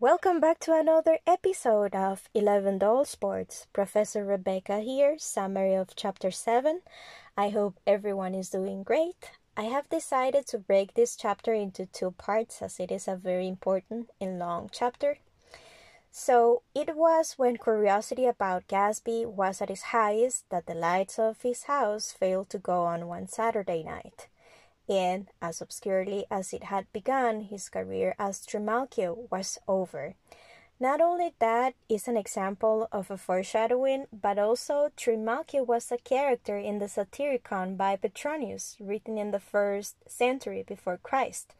Welcome back to another episode of 11 Doll Sports. Professor Rebecca here, summary of chapter 7. I hope everyone is doing great. I have decided to break this chapter into two parts as it is a very important and long chapter. So it was when curiosity about Gatsby was at its highest that the lights of his house failed to go on one Saturday night and as obscurely as it had begun, his career as Trimalchio was over. Not only that is an example of a foreshadowing, but also Trimalchio was a character in the Satyricon by Petronius, written in the first century before Christ.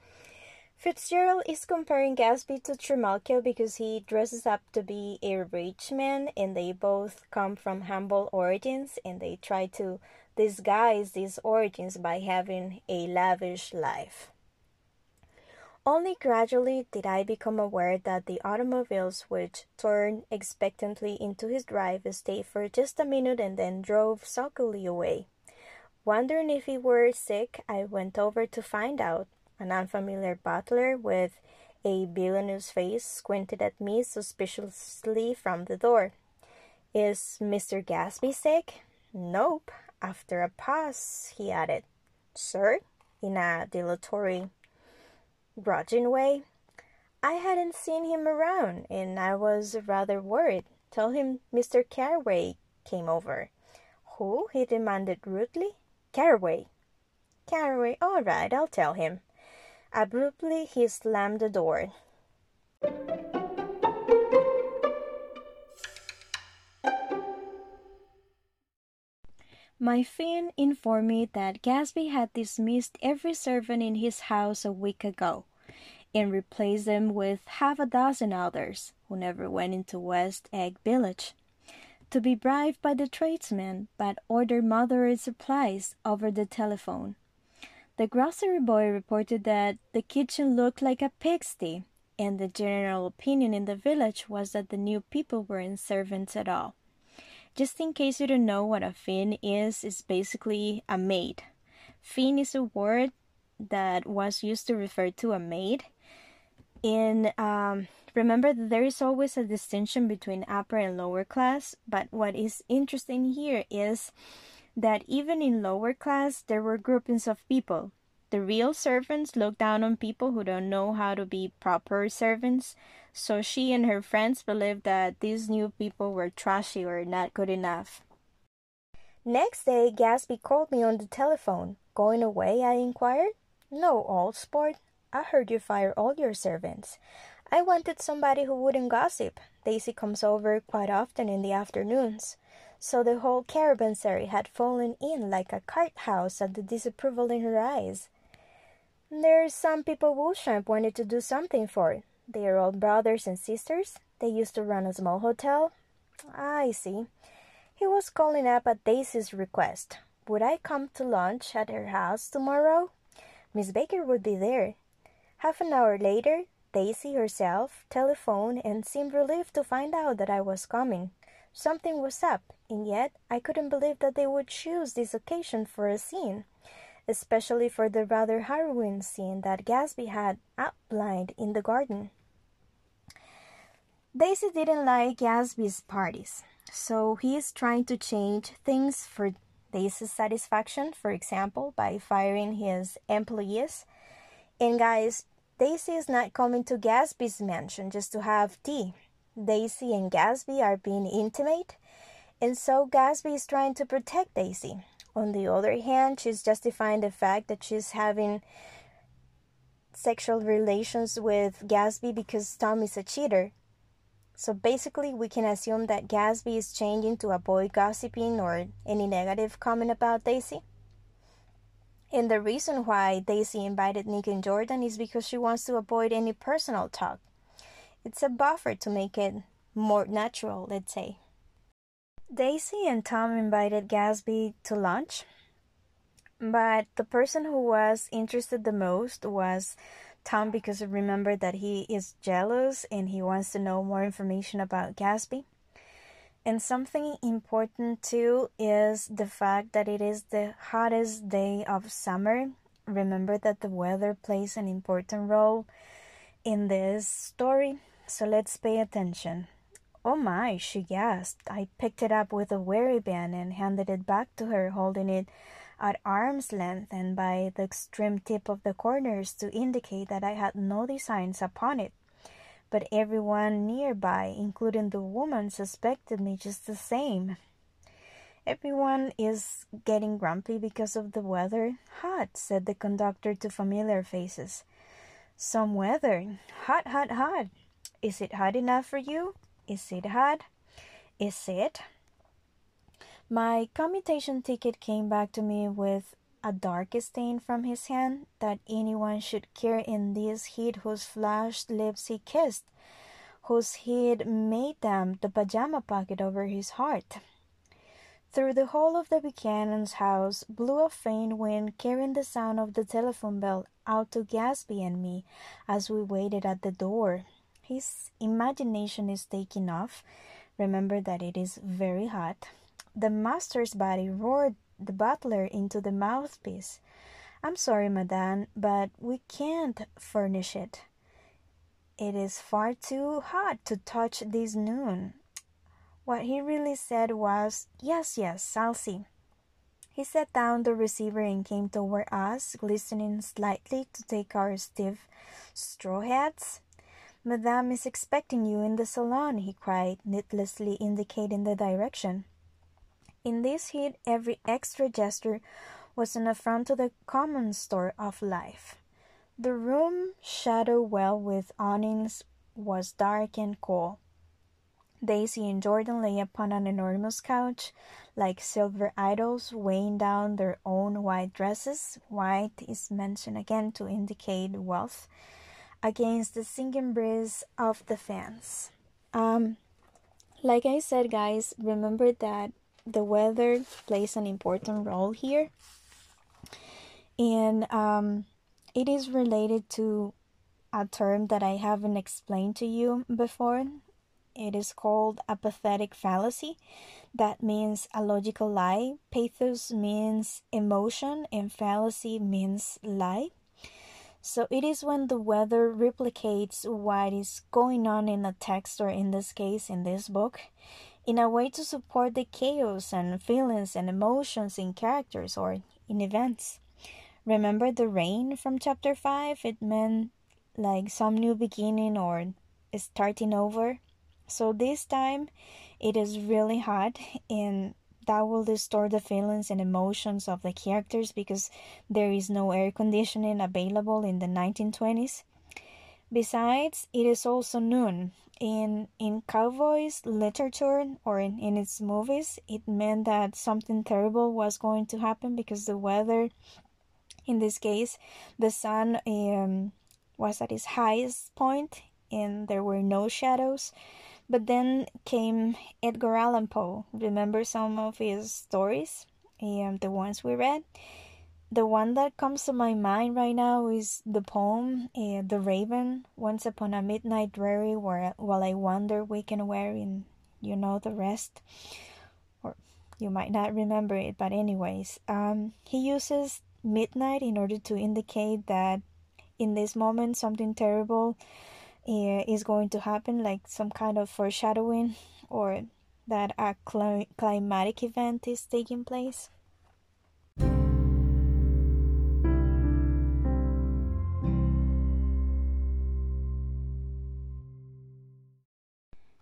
Fitzgerald is comparing Gatsby to Trimalchio because he dresses up to be a rich man and they both come from humble origins and they try to disguise these origins by having a lavish life. Only gradually did I become aware that the automobiles which turned expectantly into his drive stayed for just a minute and then drove sulkily away. Wondering if he were sick, I went over to find out. An unfamiliar butler with a villainous face squinted at me suspiciously from the door. Is Mr. Gatsby sick? Nope, after a pause, he added, Sir, in a dilatory, grudging way. I hadn't seen him around, and I was rather worried. Tell him Mr. Carraway came over. Who? he demanded rudely. Carraway. Carraway, all right, I'll tell him. Abruptly, he slammed the door. My Finn informed me that Gatsby had dismissed every servant in his house a week ago and replaced them with half a dozen others who never went into West Egg Village to be bribed by the tradesmen but ordered moderate supplies over the telephone. The grocery boy reported that the kitchen looked like a pigsty, and the general opinion in the village was that the new people weren't servants at all. Just in case you don't know what a Finn is, it's basically a maid. Finn is a word that was used to refer to a maid. And um, remember that there is always a distinction between upper and lower class, but what is interesting here is that even in lower class, there were groupings of people. The real servants look down on people who don't know how to be proper servants, so she and her friends believed that these new people were trashy or not good enough. Next day, Gatsby called me on the telephone. Going away? I inquired. No, old sport. I heard you fire all your servants. I wanted somebody who wouldn't gossip. Daisy comes over quite often in the afternoons. So the whole caravanserai had fallen in like a cart house at the disapproval in her eyes. There's some people Beauchamp wanted to do something for. They are all brothers and sisters. They used to run a small hotel. I see. He was calling up at Daisy's request. Would I come to lunch at her house tomorrow? Miss Baker would be there. Half an hour later, Daisy herself telephoned and seemed relieved to find out that I was coming. Something was up, and yet I couldn't believe that they would choose this occasion for a scene especially for the rather harrowing scene that Gatsby had outlined in the garden. Daisy didn't like Gatsby's parties, so he is trying to change things for Daisy's satisfaction, for example, by firing his employees. And guys, Daisy is not coming to Gatsby's mansion just to have tea. Daisy and Gatsby are being intimate, and so Gatsby is trying to protect Daisy. On the other hand, she's justifying the fact that she's having sexual relations with Gatsby because Tom is a cheater. So basically, we can assume that Gatsby is changing to avoid gossiping or any negative comment about Daisy. And the reason why Daisy invited Nick and Jordan is because she wants to avoid any personal talk. It's a buffer to make it more natural, let's say. Daisy and Tom invited Gatsby to lunch, but the person who was interested the most was Tom because remember that he is jealous and he wants to know more information about Gatsby. And something important too is the fact that it is the hottest day of summer. Remember that the weather plays an important role in this story. so let's pay attention. Oh my, she gasped. I picked it up with a wary band and handed it back to her, holding it at arm's length and by the extreme tip of the corners to indicate that I had no designs upon it. But everyone nearby, including the woman, suspected me just the same. Everyone is getting grumpy because of the weather. Hot, said the conductor to familiar faces. Some weather. Hot, hot, hot. Is it hot enough for you? Is it hot? Is it? My commutation ticket came back to me with a dark stain from his hand that anyone should care in this heat whose flushed lips he kissed, whose heat made them the pajama pocket over his heart. Through the whole of the Buchanan's house blew a faint wind carrying the sound of the telephone bell out to Gatsby and me as we waited at the door. His imagination is taking off. Remember that it is very hot. The master's body roared the butler into the mouthpiece. I'm sorry, madame, but we can't furnish it. It is far too hot to touch this noon. What he really said was, Yes, yes, I'll see. He set down the receiver and came toward us, glistening slightly to take our stiff straw hats. Madame is expecting you in the salon, he cried, needlessly indicating the direction. In this heat, every extra gesture was an affront to the common store of life. The room, shadowed well with awnings, was dark and cool. Daisy and Jordan lay upon an enormous couch, like silver idols weighing down their own white dresses. White is mentioned again to indicate wealth against the singing breeze of the fans. Um, like I said, guys, remember that the weather plays an important role here, and um, it is related to a term that I haven't explained to you before it is called a pathetic fallacy. That means a logical lie. Pathos means emotion, and fallacy means lie. So it is when the weather replicates what is going on in a text, or in this case, in this book, in a way to support the chaos and feelings and emotions in characters or in events. Remember the rain from chapter 5? It meant like some new beginning or starting over. So this time it is really hot and that will distort the feelings and emotions of the characters because there is no air conditioning available in the 1920s. Besides, it is also noon. In in cowboys literature or in, in its movies, it meant that something terrible was going to happen because the weather in this case the sun um, was at its highest point and there were no shadows but then came Edgar Allan Poe. Remember some of his stories? Um, the ones we read? The one that comes to my mind right now is the poem uh, The Raven, Once Upon a Midnight Dreary, where, while I wander weak and weary, and you know the rest. Or you might not remember it, but, anyways, um, he uses midnight in order to indicate that in this moment something terrible is going to happen, like some kind of foreshadowing, or that a cl- climatic event is taking place.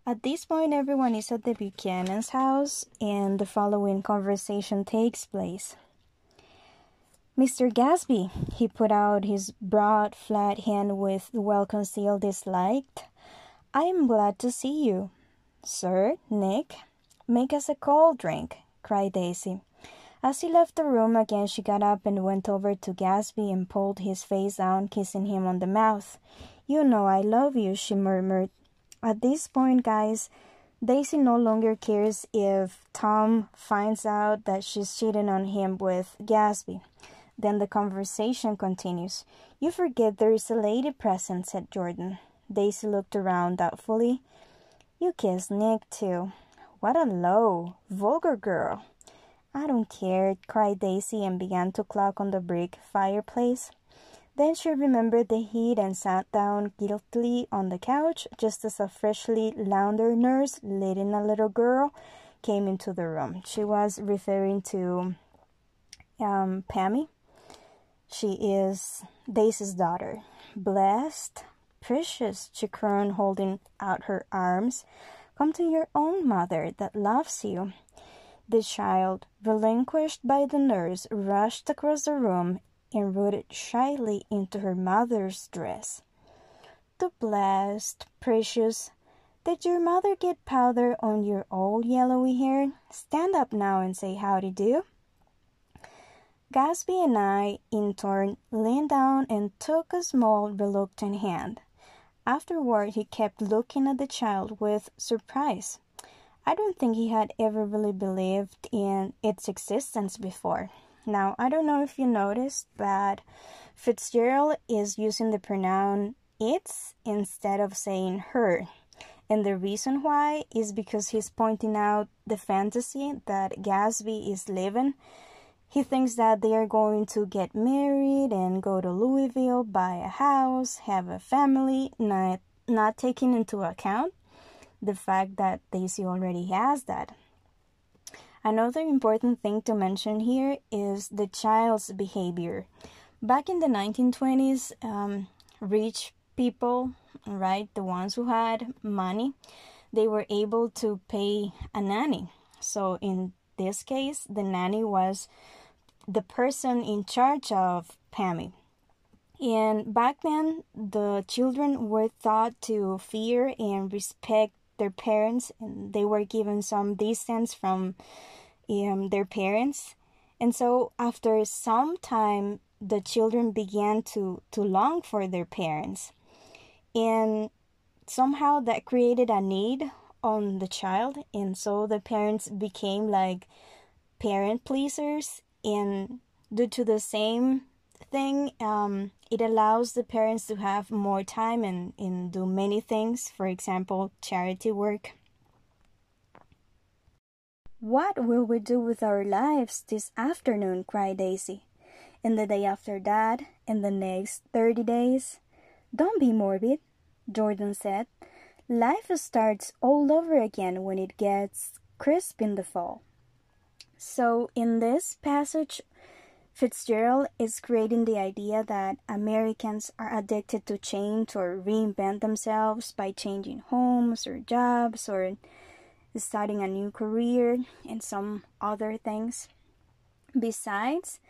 At this point, everyone is at the Buchanan's house, and the following conversation takes place. Mr. Gatsby, he put out his broad, flat hand with well concealed dislike. I am glad to see you. Sir, Nick, make us a cold drink, cried Daisy. As he left the room again, she got up and went over to Gatsby and pulled his face down, kissing him on the mouth. You know I love you, she murmured. At this point, guys, Daisy no longer cares if Tom finds out that she's cheating on him with Gatsby. Then the conversation continues. You forget there is a lady present, said Jordan. Daisy looked around doubtfully. You kissed Nick, too. What a low, vulgar girl. I don't care, cried Daisy and began to clock on the brick fireplace. Then she remembered the heat and sat down guiltily on the couch just as a freshly laundered nurse leading a little girl came into the room. She was referring to um, Pammy. She is Daisy's daughter. Blessed, precious, she crooned, holding out her arms. Come to your own mother that loves you. The child, relinquished by the nurse, rushed across the room and rooted shyly into her mother's dress. The blessed, precious, did your mother get powder on your old yellowy hair? Stand up now and say howdy do. Gatsby and I, in turn, leaned down and took a small, reluctant hand. Afterward, he kept looking at the child with surprise. I don't think he had ever really believed in its existence before. Now, I don't know if you noticed, but Fitzgerald is using the pronoun its instead of saying her. And the reason why is because he's pointing out the fantasy that Gatsby is living he thinks that they are going to get married and go to Louisville, buy a house, have a family, not, not taking into account the fact that Daisy already has that. Another important thing to mention here is the child's behavior. Back in the 1920s, um, rich people, right, the ones who had money, they were able to pay a nanny. So in this case, the nanny was the person in charge of Pammy. And back then, the children were taught to fear and respect their parents, and they were given some distance from um, their parents. And so, after some time, the children began to, to long for their parents. And somehow that created a need on the child. And so the parents became like parent pleasers and due to the same thing um, it allows the parents to have more time and, and do many things for example charity work what will we do with our lives this afternoon? cried daisy. And the day after that and the next 30 days? Don't be morbid jordan said. Life starts all over again when it gets crisp in the fall. So, in this passage, Fitzgerald is creating the idea that Americans are addicted to change or reinvent themselves by changing homes or jobs or starting a new career and some other things. Besides,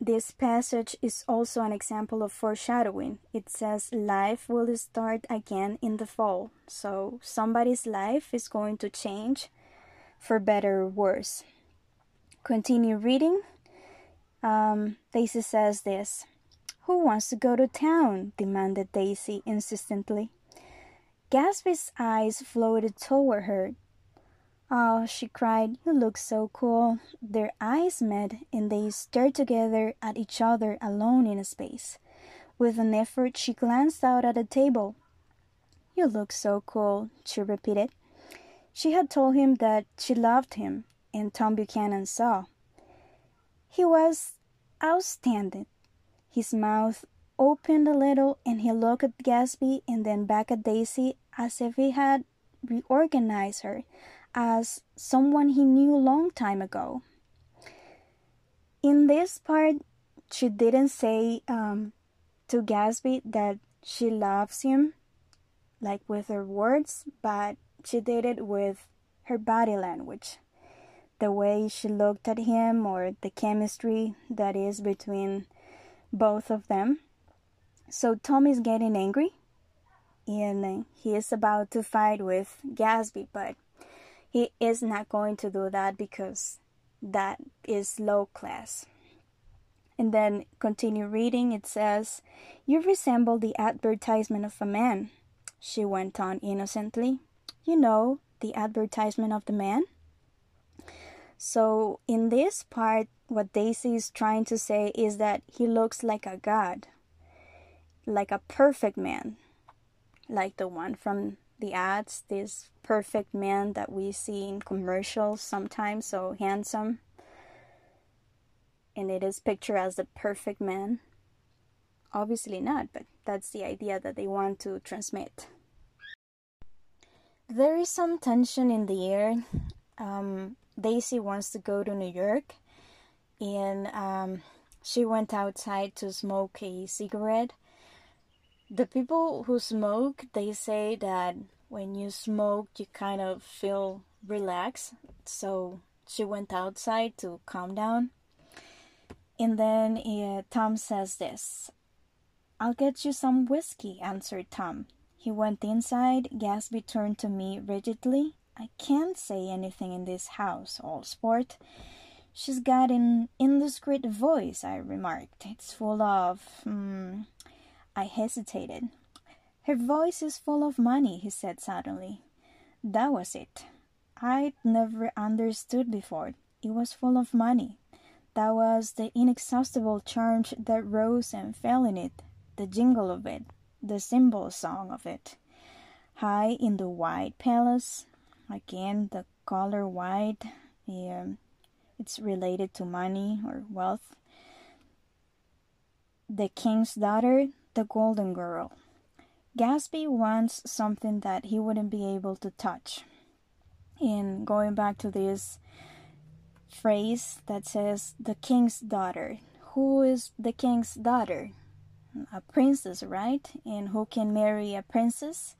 this passage is also an example of foreshadowing. It says life will start again in the fall. So somebody's life is going to change for better or worse continue reading. Um, Daisy says this Who wants to go to town? demanded Daisy insistently. Gatsby's eyes floated toward her. Oh, she cried, you look so cool. Their eyes met and they stared together at each other alone in a space. With an effort, she glanced out at the table. You look so cool, she repeated. She had told him that she loved him, and Tom Buchanan saw. He was outstanding. His mouth opened a little and he looked at Gatsby and then back at Daisy as if he had reorganized her as someone he knew a long time ago. In this part, she didn't say um, to Gatsby that she loves him, like with her words, but she did it with her body language the way she looked at him or the chemistry that is between both of them. So Tom is getting angry and he is about to fight with Gatsby, but he is not going to do that because that is low class. And then continue reading. It says, You resemble the advertisement of a man, she went on innocently. You know, the advertisement of the man? So, in this part, what Daisy is trying to say is that he looks like a god, like a perfect man, like the one from the ads, this perfect man that we see in commercials sometimes, so handsome. And it is pictured as the perfect man. Obviously not, but that's the idea that they want to transmit. There is some tension in the air. Um, Daisy wants to go to New York, and um, she went outside to smoke a cigarette. The people who smoke, they say that when you smoke, you kind of feel relaxed. So she went outside to calm down. And then uh, Tom says this I'll get you some whiskey, answered Tom. He went inside. Gatsby turned to me rigidly. I can't say anything in this house, old sport. She's got an indiscreet voice, I remarked. It's full of. Hmm. I hesitated. Her voice is full of money, he said suddenly. That was it. I'd never understood before. It was full of money. That was the inexhaustible charm that rose and fell in it the jingle of it, the cymbal song of it. High in the white palace, again the color white, um, it's related to money or wealth. The king's daughter, the golden girl. Gatsby wants something that he wouldn't be able to touch. And going back to this phrase that says the king's daughter. Who is the king's daughter? a princess, right? And who can marry a princess?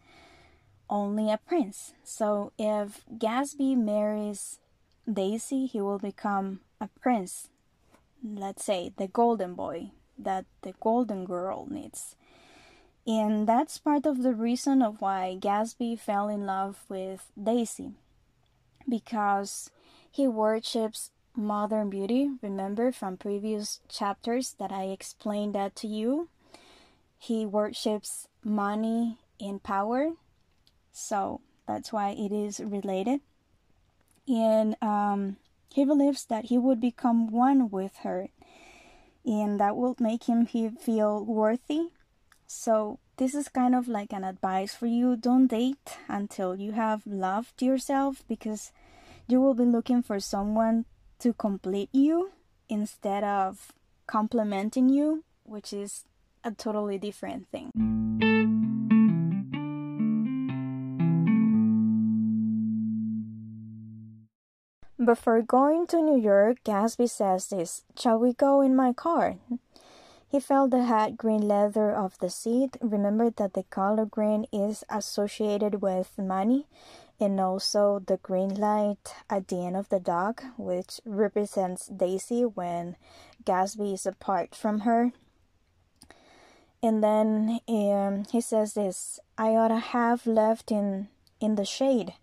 Only a prince. So if Gatsby marries Daisy, he will become a prince. Let's say the golden boy that the golden girl needs. And that's part of the reason of why Gatsby fell in love with Daisy. Because he worships modern beauty. Remember from previous chapters that I explained that to you? he worships money and power. So that's why it is related. And um, he believes that he would become one with her, and that will make him feel worthy. So, this is kind of like an advice for you don't date until you have loved yourself because you will be looking for someone to complete you instead of complementing you, which is a totally different thing. Before going to New York, Gatsby says this Shall we go in my car? He felt the hot green leather of the seat, remembered that the color green is associated with money, and also the green light at the end of the dock, which represents Daisy when Gatsby is apart from her. And then um, he says this I ought to have left in, in the shade.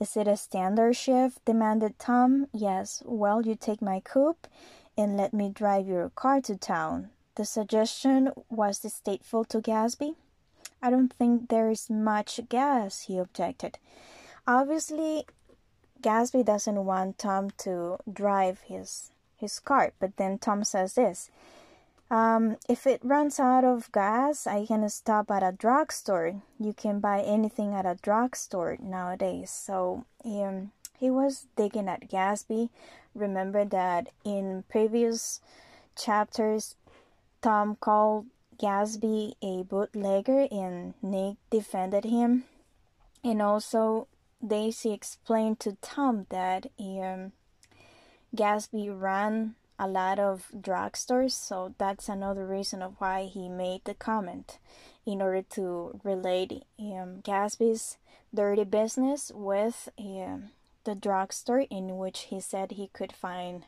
Is it a standard shift? demanded Tom. Yes. Well, you take my coupe and let me drive your car to town. The suggestion was distasteful to Gatsby. I don't think there's much gas, he objected. Obviously, Gatsby doesn't want Tom to drive his his car, but then Tom says this um, if it runs out of gas, I can stop at a drugstore. You can buy anything at a drugstore nowadays. So um, he was digging at Gatsby. Remember that in previous chapters, Tom called Gatsby a bootlegger and Nick defended him. And also, Daisy explained to Tom that um, ran a lot of drugstores, so that's another reason of why he made the comment in order to relate um, dirty business with um, the drugstore in which he said he could find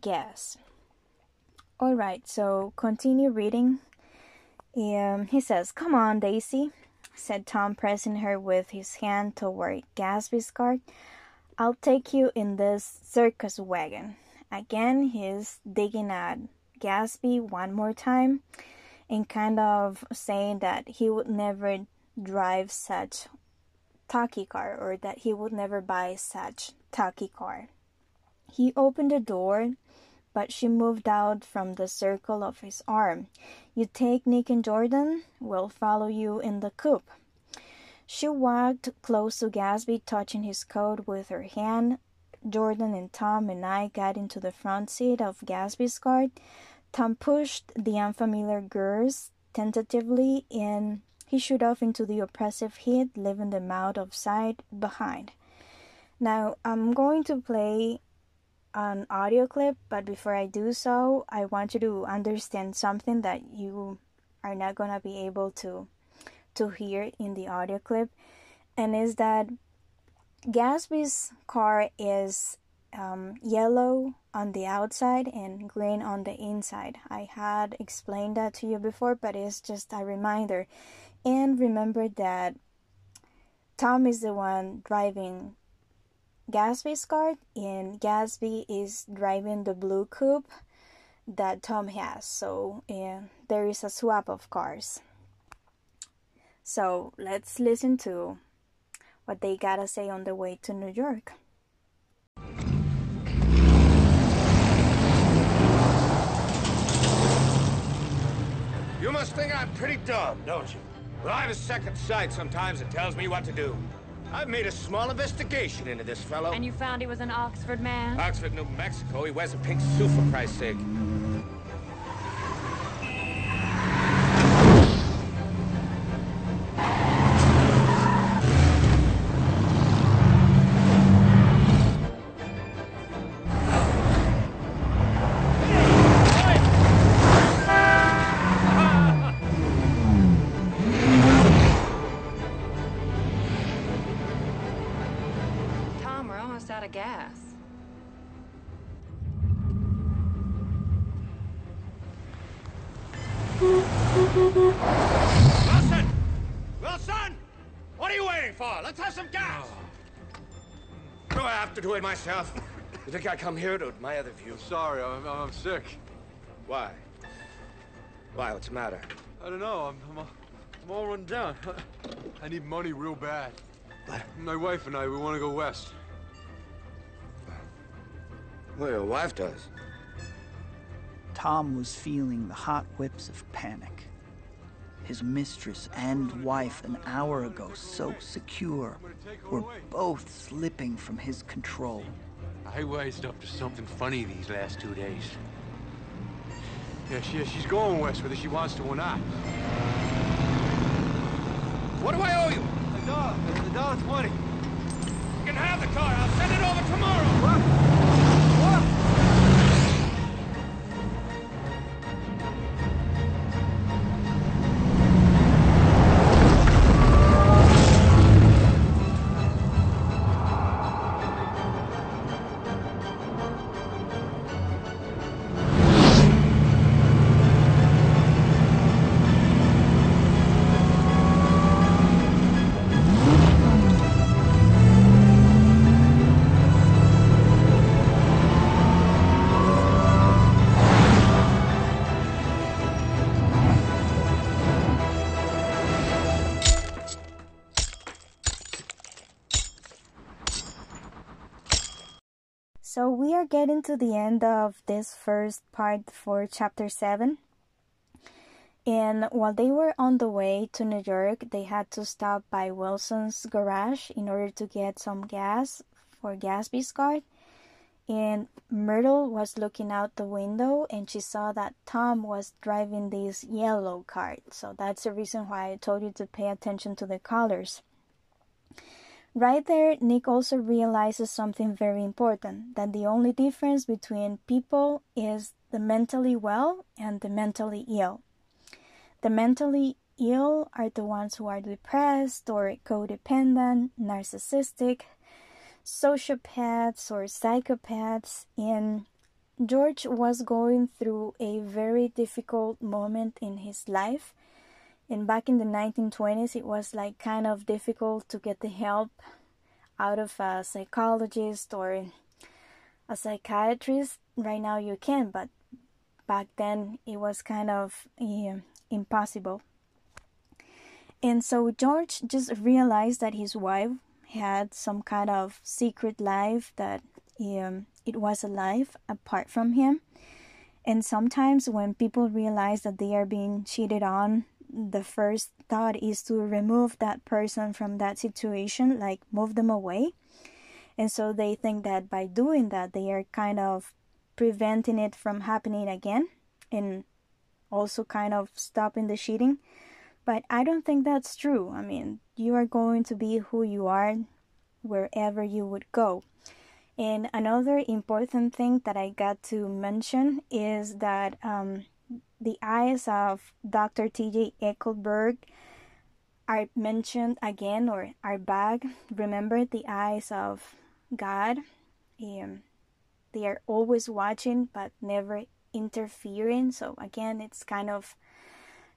gas. All right, so continue reading. Um, he says, "Come on, Daisy," said Tom, pressing her with his hand toward Gatsby's car. "I'll take you in this circus wagon." Again, he's digging at Gatsby one more time and kind of saying that he would never drive such tacky car or that he would never buy such tacky car. He opened the door, but she moved out from the circle of his arm. You take Nick and Jordan, we'll follow you in the coupe. She walked close to Gatsby, touching his coat with her hand Jordan and Tom and I got into the front seat of Gatsby's car. Tom pushed the unfamiliar girls tentatively and he shoot off into the oppressive heat, leaving them out of sight behind. Now, I'm going to play an audio clip, but before I do so, I want you to understand something that you are not going to be able to to hear in the audio clip, and is that Gatsby's car is um, yellow on the outside and green on the inside. I had explained that to you before, but it's just a reminder. And remember that Tom is the one driving Gatsby's car, and Gatsby is driving the blue coupe that Tom has. So uh, there is a swap of cars. So let's listen to what they gotta say on the way to New York. You must think I'm pretty dumb, don't you? Well, I have a second sight sometimes that tells me what to do. I've made a small investigation into this fellow. And you found he was an Oxford man? Oxford, New Mexico. He wears a pink suit, for Christ's sake. I do it myself? You think I come here to my other view? Sorry, I'm, I'm sick. Why? Why? What's the matter? I don't know. I'm, I'm, all- I'm all run down. I need money real bad. What? My wife and I, we want to go west. Well, your wife does. Tom was feeling the hot whips of panic. His mistress and wife, an hour ago so secure, were both slipping from his control. I wised up to something funny these last two days. Yeah, she, she's going west whether she wants to or not. What do I owe you? A dollar, a dollar twenty. You can have the car. I'll send it over tomorrow. What? What? Are getting to the end of this first part for chapter 7. And while they were on the way to New York, they had to stop by Wilson's garage in order to get some gas for Gatsby's car. And Myrtle was looking out the window and she saw that Tom was driving this yellow car. So that's the reason why I told you to pay attention to the colors. Right there, Nick also realizes something very important that the only difference between people is the mentally well and the mentally ill. The mentally ill are the ones who are depressed or codependent, narcissistic, sociopaths, or psychopaths. And George was going through a very difficult moment in his life and back in the 1920s it was like kind of difficult to get the help out of a psychologist or a psychiatrist. Right now you can but back then it was kind of uh, impossible. And so george just realized that his wife had some kind of secret life that um, it was a life apart from him. And sometimes when people realize that they are being cheated on the first thought is to remove that person from that situation, like move them away. And so they think that by doing that, they are kind of preventing it from happening again. And also kind of stopping the cheating. But I don't think that's true. I mean, you are going to be who you are wherever you would go. And another important thing that I got to mention is that um, the eyes of Dr. T.J. Eckleburg are mentioned again or are back. Remember the eyes of God. Um, they are always watching but never interfering. So again, it's kind of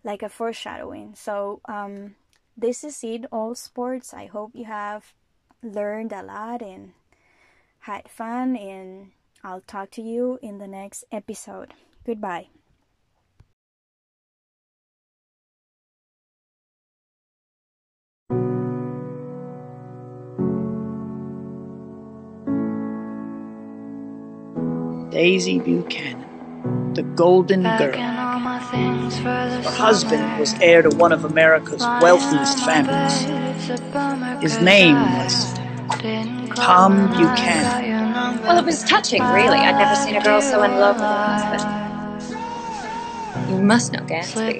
like a foreshadowing. So um, this is it, all sports. I hope you have learned a lot and had fun. And I'll talk to you in the next episode. Goodbye. Daisy Buchanan, the Golden Girl. Her husband was heir to one of America's wealthiest families. His name was Tom Buchanan. Well, it was touching, really. I'd never seen a girl so in love with her husband. You must know Gatsby.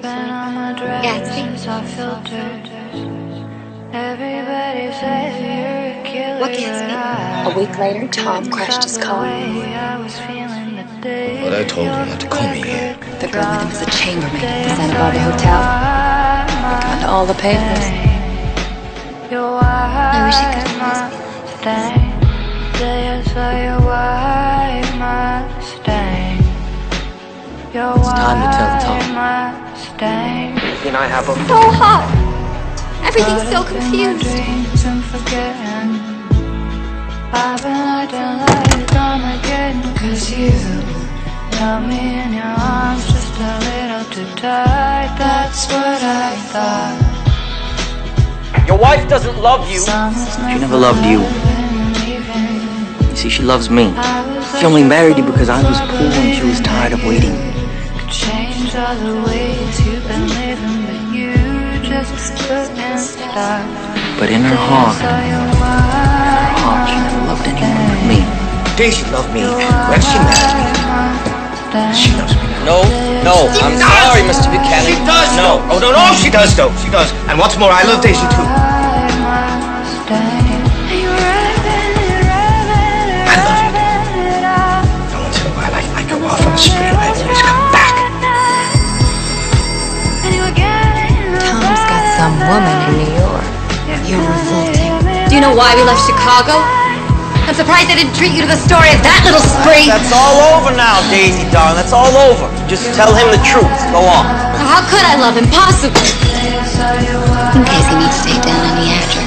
Gatsby? What Gatsby? A week later, Tom crashed his car. But I told him not to call me here. The girl with him was a chambermaid at the Santa Barbara Hotel. Got all the papers. I wish I could have It's time to tell Tom. You and I have a... So hot. Everything's so confused. I've been acting like I'm again Cause you held me in your arms just a little too tight That's what I thought Your wife doesn't love you. She never loved you. You see, she loves me. She only married you because I was poor and she was tired of waiting. Change all the ways you've been living But in her heart, in her heart, she never loved anyone but me. Daisy loved me when she married me. She loves me now. No, no, I'm sorry, Mr. Buchanan. She does No. though. Oh no, no, she does though. She does. And what's more, I love Daisy too. Woman in New York. You're revolting. Do you know why we left Chicago? I'm surprised they didn't treat you to the story of that little spree. That's all over now, Daisy, darling. That's all over. Just tell him the truth. Go on. How could I love him? Possibly. In case he needs to take down any address.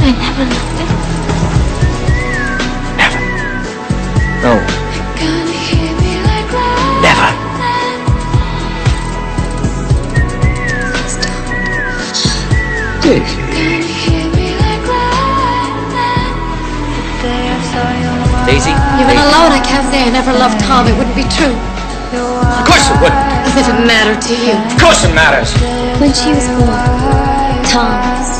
I never loved him. Never. No, Daisy. Daisy, Even alone, I can't say I never loved Tom. It wouldn't be true. Of course it wouldn't. As it mattered to you. Of course it matters. When she was born, Tom was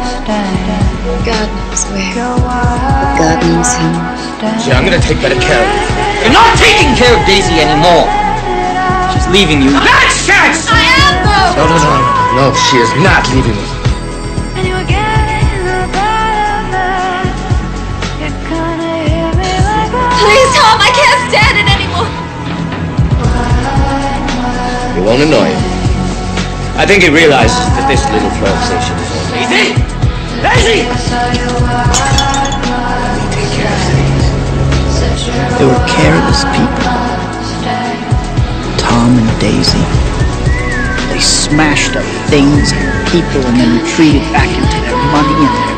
God knows where. God knows whom. See, I'm gonna take better care of you. you're not taking care of Daisy anymore. She's leaving you. Nonsense! I am though! No, no, no, no. No, she is not leaving me. Please, Tom, I can't stand it anymore. It won't annoy him. I think he realizes that this little flirtation is all Daisy! Daisy! Let me take care of things. They were careless people. Tom and Daisy. They smashed up things and people and then retreated back into their money and their